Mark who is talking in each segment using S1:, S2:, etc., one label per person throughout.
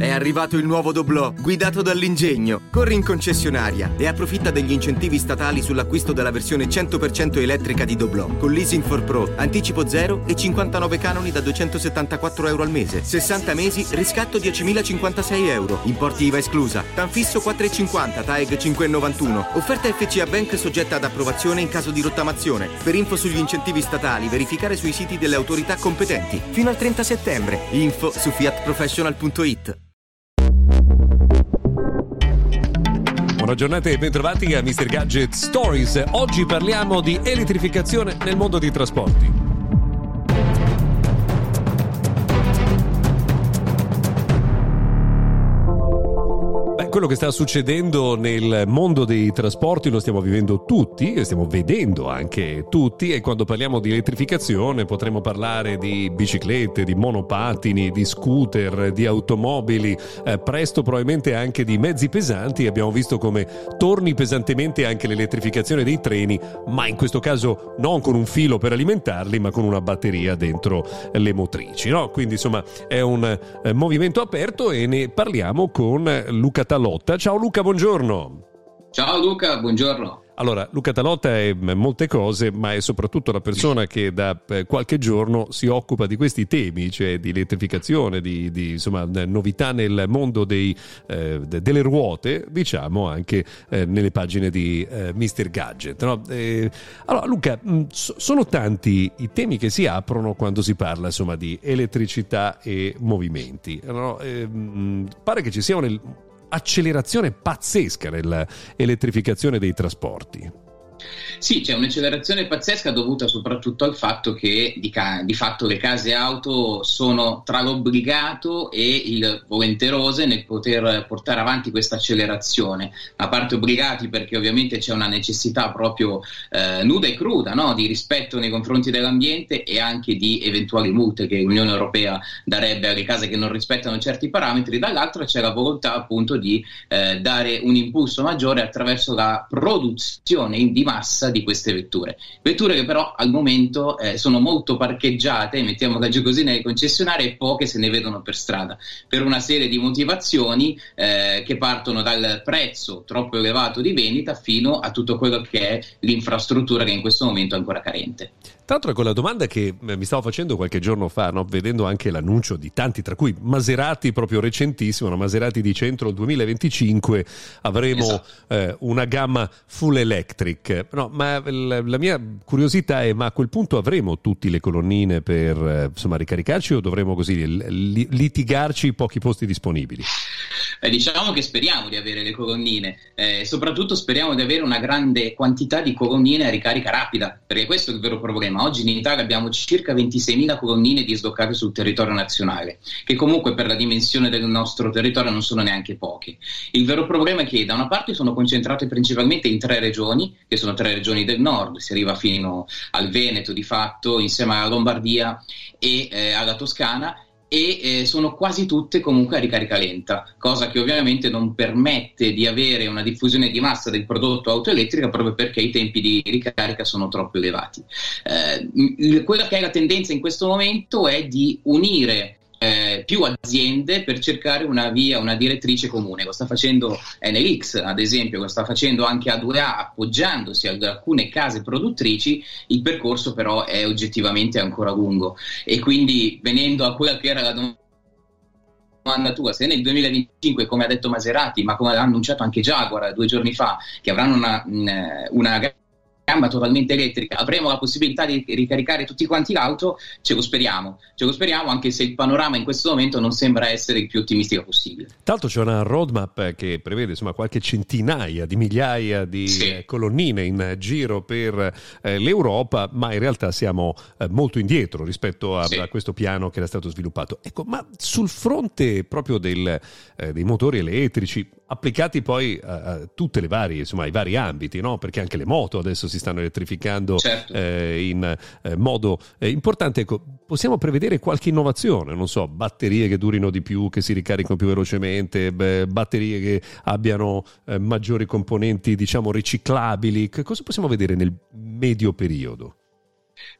S1: È arrivato il nuovo doblò, guidato dall'ingegno. Corri in concessionaria e approfitta degli incentivi statali sull'acquisto della versione 100% elettrica di doblò, con leasing for pro, anticipo zero e 59 canoni da 274 euro al mese. 60 mesi, riscatto 10.056 euro. Importi IVA esclusa. Tanfisso 4,50, TAEG 5,91. Offerta FCA Bank soggetta ad approvazione in caso di rottamazione. Per info sugli incentivi statali, verificare sui siti delle autorità competenti. Fino al 30 settembre. Info su fiatprofessional.it.
S2: Buona giornata e bentrovati a Mr. Gadget Stories. Oggi parliamo di elettrificazione nel mondo dei trasporti. Quello che sta succedendo nel mondo dei trasporti lo stiamo vivendo tutti, e stiamo vedendo anche tutti e quando parliamo di elettrificazione potremo parlare di biciclette, di monopattini, di scooter, di automobili, eh, presto probabilmente anche di mezzi pesanti. Abbiamo visto come torni pesantemente anche l'elettrificazione dei treni, ma in questo caso non con un filo per alimentarli, ma con una batteria dentro le motrici. No? Quindi insomma è un eh, movimento aperto e ne parliamo con Luca Talò Talotta. Ciao Luca, buongiorno.
S3: Ciao Luca, buongiorno.
S2: Allora, Luca Talotta è molte cose, ma è soprattutto la persona che da eh, qualche giorno si occupa di questi temi, cioè di elettrificazione, di, di insomma, novità nel mondo dei, eh, delle ruote, diciamo anche eh, nelle pagine di eh, Mr. Gadget. No? Eh, allora, Luca, mh, sono tanti i temi che si aprono quando si parla insomma, di elettricità e movimenti. No? Eh, mh, pare che ci sia un accelerazione pazzesca nell'elettrificazione dei trasporti.
S3: Sì, c'è un'accelerazione pazzesca dovuta soprattutto al fatto che di, ca- di, fatto le case auto sono tra l'obbligato e il volenterose nel poter portare avanti questa accelerazione. A parte obbligati perché ovviamente c'è una necessità proprio eh, nuda e cruda no? di rispetto nei confronti dell'ambiente e anche di eventuali multe che l'Unione Europea darebbe alle case che non rispettano certi parametri, dall'altra c'è la volontà appunto di eh, dare un impulso maggiore attraverso la produzione in demand massa di queste vetture. Vetture che però al momento eh, sono molto parcheggiate, mettiamola giù così, nelle concessionarie e poche se ne vedono per strada, per una serie di motivazioni eh, che partono dal prezzo troppo elevato di vendita fino a tutto quello che è l'infrastruttura che in questo momento è ancora carente.
S2: Tra l'altro è quella domanda che eh, mi stavo facendo qualche giorno fa, no? vedendo anche l'annuncio di tanti, tra cui Maserati proprio recentissimo, no? Maserati di centro 2025 avremo esatto. eh, una gamma full electric. No, ma la, la, mia curiosità è, ma a quel punto avremo tutte le colonnine per eh, insomma, ricaricarci o dovremo così li, litigarci i pochi posti disponibili?
S3: Eh, diciamo che speriamo di avere le colonnine, eh, soprattutto speriamo di avere una grande quantità di colonnine a ricarica rapida, perché questo è il vero problema Oggi in Italia abbiamo circa 26.000 colonnine dislocate sul territorio nazionale, che comunque per la dimensione del nostro territorio non sono neanche poche. Il vero problema è che da una parte sono concentrate principalmente in tre regioni, che sono tre regioni del nord, si arriva fino al Veneto di fatto, insieme alla Lombardia e eh, alla Toscana, e eh, sono quasi tutte comunque a ricarica lenta, cosa che ovviamente non permette di avere una diffusione di massa del prodotto auto elettrica proprio perché i tempi di ricarica sono troppo elevati. Eh, quella che è la tendenza in questo momento è di unire più aziende per cercare una via, una direttrice comune. Lo sta facendo NLX, ad esempio, lo sta facendo anche A2A, appoggiandosi ad alcune case produttrici. Il percorso, però, è oggettivamente ancora lungo. E quindi, venendo a quella che era la domanda tua, se nel 2025, come ha detto Maserati, ma come ha annunciato anche Jaguar due giorni fa, che avranno una, una gamma totalmente elettrica avremo la possibilità di ricaricare tutti quanti l'auto, ce lo speriamo, ce lo speriamo anche se il panorama in questo momento non sembra essere il più ottimistico possibile.
S2: L'altro c'è una roadmap che prevede insomma, qualche centinaia di migliaia di sì. Eh, colonnine in giro per eh, l'Europa, ma in realtà siamo eh, molto indietro rispetto a, sì. a, questo piano che era stato sviluppato. Ecco, ma sul fronte proprio del, eh, dei motori elettrici, applicati poi a, a tutte le varie, insomma, ai vari ambiti, no? Perché anche le moto adesso si stanno elettrificando certo. eh, in eh, modo eh, importante. Ecco, possiamo prevedere qualche innovazione, non so, batterie che durino di più, che si ricaricano più velocemente, beh, batterie che abbiano eh, maggiori componenti, diciamo, riciclabili. Che cosa possiamo vedere nel medio periodo?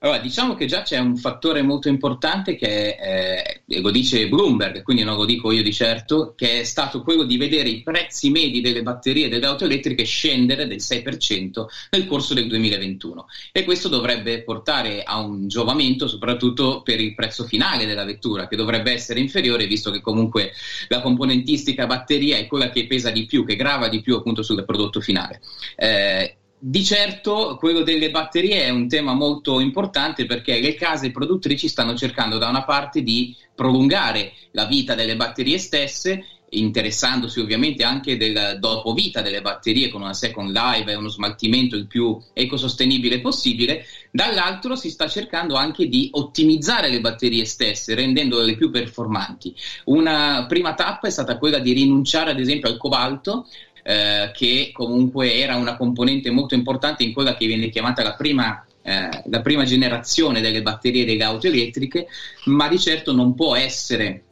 S3: Allora, diciamo che già c'è un fattore molto importante che eh, lo dice Bloomberg, quindi non lo dico io di certo, che è stato quello di vedere i prezzi medi delle batterie delle auto elettriche scendere del 6% nel corso del 2021 e questo dovrebbe portare a un giovamento soprattutto per il prezzo finale della vettura che dovrebbe essere inferiore visto che comunque la componentistica batteria è quella che pesa di più, che grava di più appunto sul prodotto finale. Eh, di certo quello delle batterie è un tema molto importante perché le case produttrici stanno cercando da una parte di prolungare la vita delle batterie stesse interessandosi ovviamente anche del dopo vita delle batterie con una second life e uno smaltimento il più ecosostenibile possibile, dall'altro si sta cercando anche di ottimizzare le batterie stesse, rendendole più performanti. Una prima tappa è stata quella di rinunciare ad esempio al cobalto, eh, che comunque era una componente molto importante in quella che viene chiamata la prima eh, la prima generazione delle batterie delle auto elettriche, ma di certo non può essere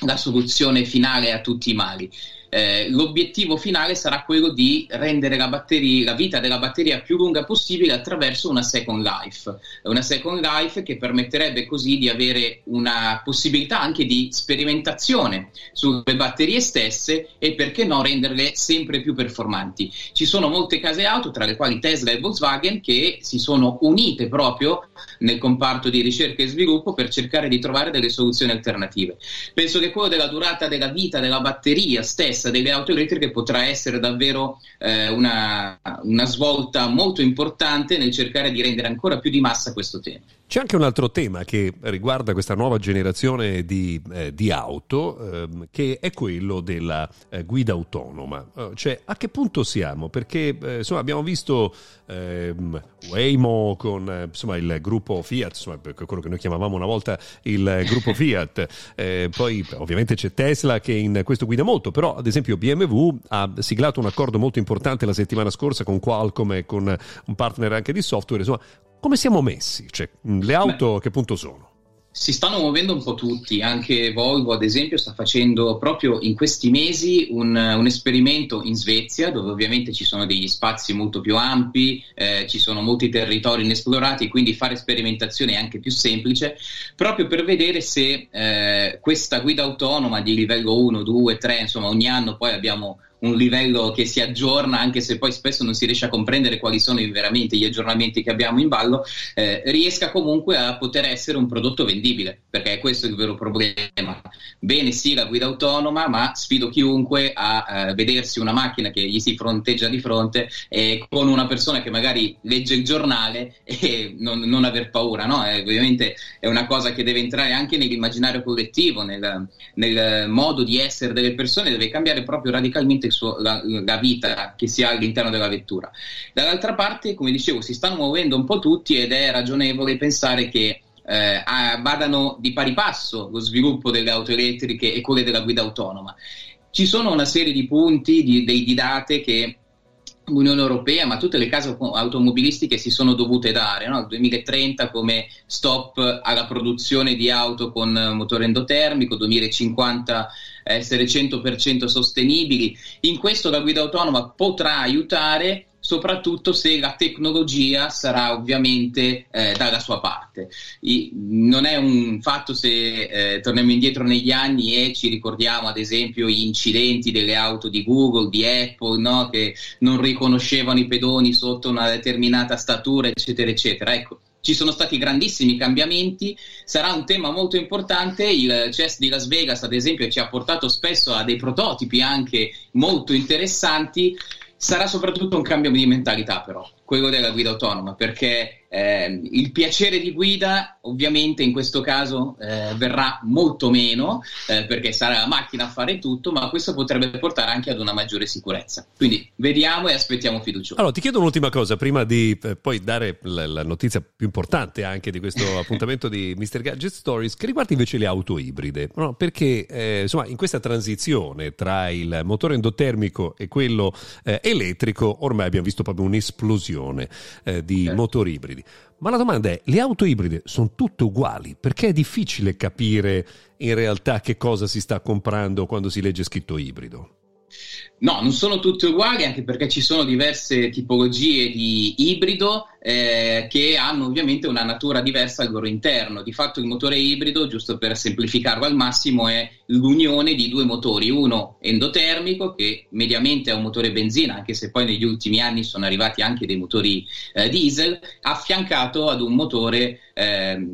S3: la soluzione finale a tutti i mali eh, l'obiettivo finale sarà quello di rendere la, batteria, la vita della batteria più lunga possibile attraverso una second life, una second life che permetterebbe così di avere una possibilità anche di sperimentazione sulle batterie stesse e perché no renderle sempre più performanti. Ci sono molte case auto, tra le quali Tesla e Volkswagen, che si sono unite proprio nel comparto di ricerca e sviluppo per cercare di trovare delle soluzioni alternative. Penso che quello della durata della vita della batteria stessa stessa delle auto elettriche potrà essere davvero eh, una, una svolta molto importante nel cercare di rendere ancora più di massa questo tema.
S2: C'è anche un altro tema che riguarda questa nuova generazione di, eh, di auto, ehm, che è quello della eh, guida autonoma. Uh, cioè, a che punto siamo? Perché eh, insomma, abbiamo visto ehm, Waymo con eh, insomma, il gruppo Fiat, insomma, quello che noi chiamavamo una volta il gruppo Fiat, eh, poi ovviamente c'è Tesla che in questo guida molto, però ad esempio BMW ha siglato un accordo molto importante la settimana scorsa con Qualcomm e con un partner anche di software. Insomma, come siamo messi? Cioè, le auto Beh. a che punto sono?
S3: si stanno muovendo un po' tutti, anche Volvo ad esempio sta facendo proprio in questi mesi un, un esperimento in Svezia dove ovviamente ci sono degli spazi molto più ampi, eh, ci sono molti territori inesplorati, quindi fare sperimentazione è anche più semplice, proprio per vedere se eh, questa guida autonoma di livello 1, 2, 3, insomma ogni anno poi abbiamo un livello che si aggiorna, anche se poi spesso non si riesce a comprendere quali sono veramente gli aggiornamenti che abbiamo in ballo, eh, riesca comunque a poter essere un prodotto vendibile, perché è questo il vero problema. Bene sì la guida autonoma, ma sfido chiunque a eh, vedersi una macchina che gli si fronteggia di fronte e con una persona che magari legge il giornale e non, non aver paura, no? È, ovviamente è una cosa che deve entrare anche nell'immaginario collettivo, nel, nel modo di essere delle persone, deve cambiare proprio radicalmente suo, la, la, vita che si ha all'interno della vettura. Dall'altra parte, come dicevo, si stanno muovendo un po' tutti ed è ragionevole pensare che eh, vadano di pari passo lo sviluppo delle auto elettriche e quelle della guida autonoma. Ci sono una serie di punti, di, di, di date che l'Unione Europea, ma tutte le case automobilistiche si sono dovute dare, no? 2030 come stop alla produzione di auto con motore endotermico, 2050 essere 100% sostenibili. In questo la guida autonoma potrà aiutare soprattutto se la tecnologia sarà ovviamente eh, dalla sua parte. I, non è un fatto se eh, torniamo indietro negli anni e ci ricordiamo ad esempio gli incidenti delle auto di Google, di Apple, no? che non riconoscevano i pedoni sotto una determinata statura, eccetera, eccetera. Ecco, ci sono stati grandissimi cambiamenti, sarà un tema molto importante, il CES di Las Vegas ad esempio ci ha portato spesso a dei prototipi anche molto interessanti. Sarà soprattutto un cambio di mentalità, però. Quello della guida autonoma, perché eh, il piacere di guida ovviamente in questo caso eh, verrà molto meno eh, perché sarà la macchina a fare tutto, ma questo potrebbe portare anche ad una maggiore sicurezza. Quindi vediamo e aspettiamo fiducioso.
S2: Allora, ti chiedo un'ultima cosa prima di eh, poi dare la, la, notizia più importante anche di questo appuntamento di Mr. Gadget Stories, che riguarda invece le auto ibride, no? perché eh, insomma in questa transizione tra il motore endotermico e quello eh, elettrico ormai abbiamo visto proprio un'esplosione di certo. motori ibridi. Ma la domanda è, le auto ibride sono tutte uguali? Perché è difficile capire in realtà che cosa si sta comprando quando si legge scritto ibrido?
S3: No, non sono tutte uguali anche perché ci sono diverse tipologie di ibrido eh, che hanno ovviamente una natura diversa al loro interno. Di fatto il motore ibrido, giusto per semplificarlo al massimo, è l'unione di due motori, uno endotermico che mediamente è un motore benzina, anche se poi negli ultimi anni sono arrivati anche dei motori eh, diesel, affiancato ad un motore eh,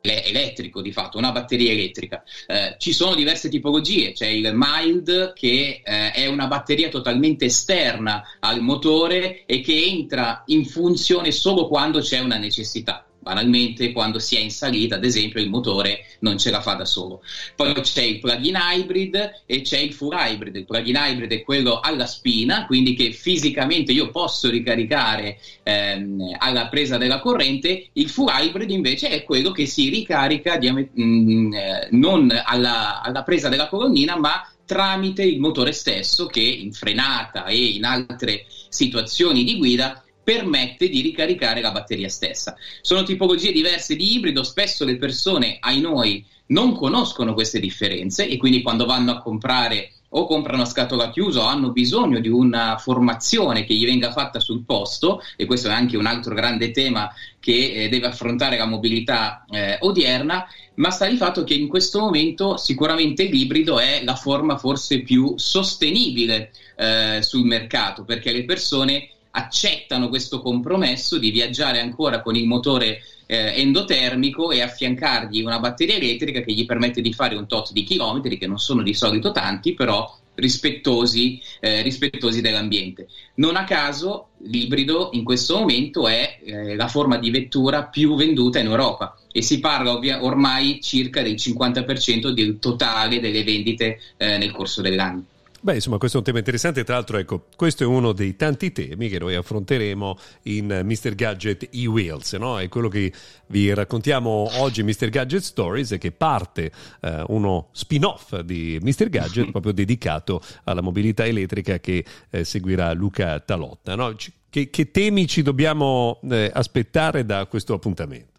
S3: elettrico, di fatto, una batteria elettrica. Eh, ci sono diverse tipologie, c'è il mild che eh, è una batteria totalmente esterna al motore e che entra in funzione solo quando c'è una necessità. Banalmente, quando si è in salita, ad esempio, il motore non ce la fa da solo. Poi c'è il plug-in hybrid e c'è il full hybrid. Il plug-in hybrid è quello alla spina, quindi che fisicamente io posso ricaricare ehm, alla presa della corrente. Il full hybrid invece è quello che si ricarica diam- mh, mm, eh, non alla, alla presa della colonnina, ma tramite il motore stesso che in frenata e in altre situazioni di guida permette di ricaricare la batteria stessa. Sono tipologie diverse di ibrido, spesso le persone, ai noi, non conoscono queste differenze e quindi quando vanno a comprare o comprano a scatola chiusa o hanno bisogno di una formazione che gli venga fatta sul posto, e questo è anche un altro grande tema che eh, deve affrontare la mobilità eh, odierna, ma sta di fatto che in questo momento sicuramente l'ibrido è la forma forse più sostenibile eh, sul mercato, perché le persone accettano questo compromesso di viaggiare ancora con il motore eh, endotermico e affiancargli una batteria elettrica che gli permette di fare un tot di chilometri, che non sono di solito tanti, però rispettosi, eh, rispettosi dell'ambiente. Non a caso l'ibrido in questo momento è eh, la forma di vettura più venduta in Europa e si parla ovvia- ormai circa del 50% del totale delle vendite eh, nel corso dell'anno.
S2: Beh, insomma, questo è un tema interessante. Tra l'altro, ecco, questo è uno dei tanti temi che noi affronteremo in Mr. Gadget e-Wheels, no? È quello che vi raccontiamo oggi, Mr. Gadget Stories, che parte eh, uno spin-off di Mr. Gadget proprio dedicato alla mobilità elettrica che eh, seguirà Luca Talotta. No? Che, che, temi ci dobbiamo eh, aspettare da questo appuntamento?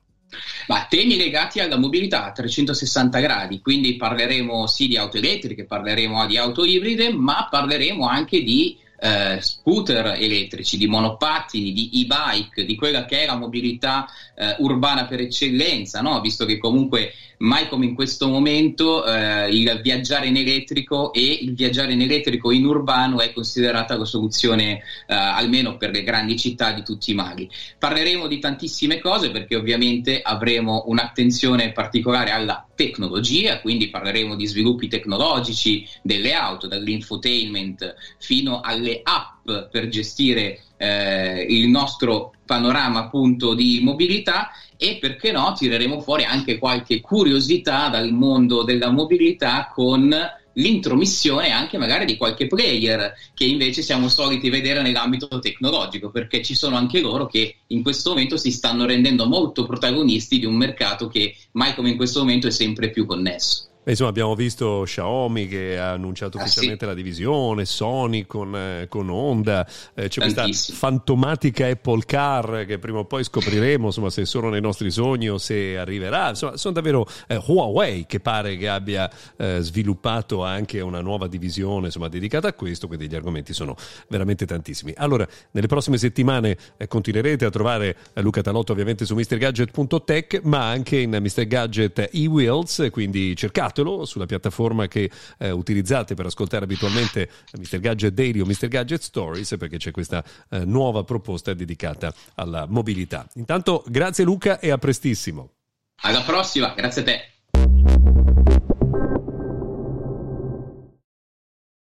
S3: Ma temi legati alla mobilità a 360 gradi, quindi parleremo sì di auto elettriche, parleremo di auto ibride, ma parleremo anche di eh, scooter elettrici, di monopattini, di e-bike, di quella che è la mobilità eh, urbana per eccellenza, no? visto che comunque mai come in questo momento eh, il viaggiare in elettrico e il viaggiare in elettrico in urbano è considerata la soluzione eh, almeno per le grandi città di tutti i mali. Parleremo di tantissime cose perché ovviamente avremo un'attenzione particolare alla tecnologia, quindi parleremo di sviluppi tecnologici delle auto, dall'infotainment fino alle app per gestire eh, il nostro panorama appunto di mobilità e perché no tireremo fuori anche qualche curiosità dal mondo della mobilità con l'intromissione anche magari di qualche player che invece siamo soliti vedere nell'ambito tecnologico, perché ci sono anche loro che in questo momento si stanno rendendo molto protagonisti di un mercato che mai come in questo momento è sempre più connesso.
S2: Beh, insomma, abbiamo visto Xiaomi che ha annunciato ah, ufficialmente sì. la divisione, Sony con, eh, con Honda, eh, c'è Tantissimo. questa fantomatica Apple Car che prima o poi scopriremo insomma, se è solo nei nostri sogni o se arriverà. Insomma, sono davvero eh, Huawei che pare che abbia eh, sviluppato anche una nuova divisione insomma, dedicata a questo, quindi gli argomenti sono veramente tantissimi. Allora, nelle prossime settimane eh, continuerete a trovare eh, Luca Talotto ovviamente su MrGadget.tech, ma anche in Mr. Gadget e-Wheels, quindi cercate cercatelo sulla piattaforma che eh, utilizzate per ascoltare abitualmente Mr. Gadget Daily o Mr. Gadget Stories perché c'è questa eh, nuova proposta dedicata alla mobilità. Intanto grazie Luca e a prestissimo.
S3: Alla prossima, grazie a te.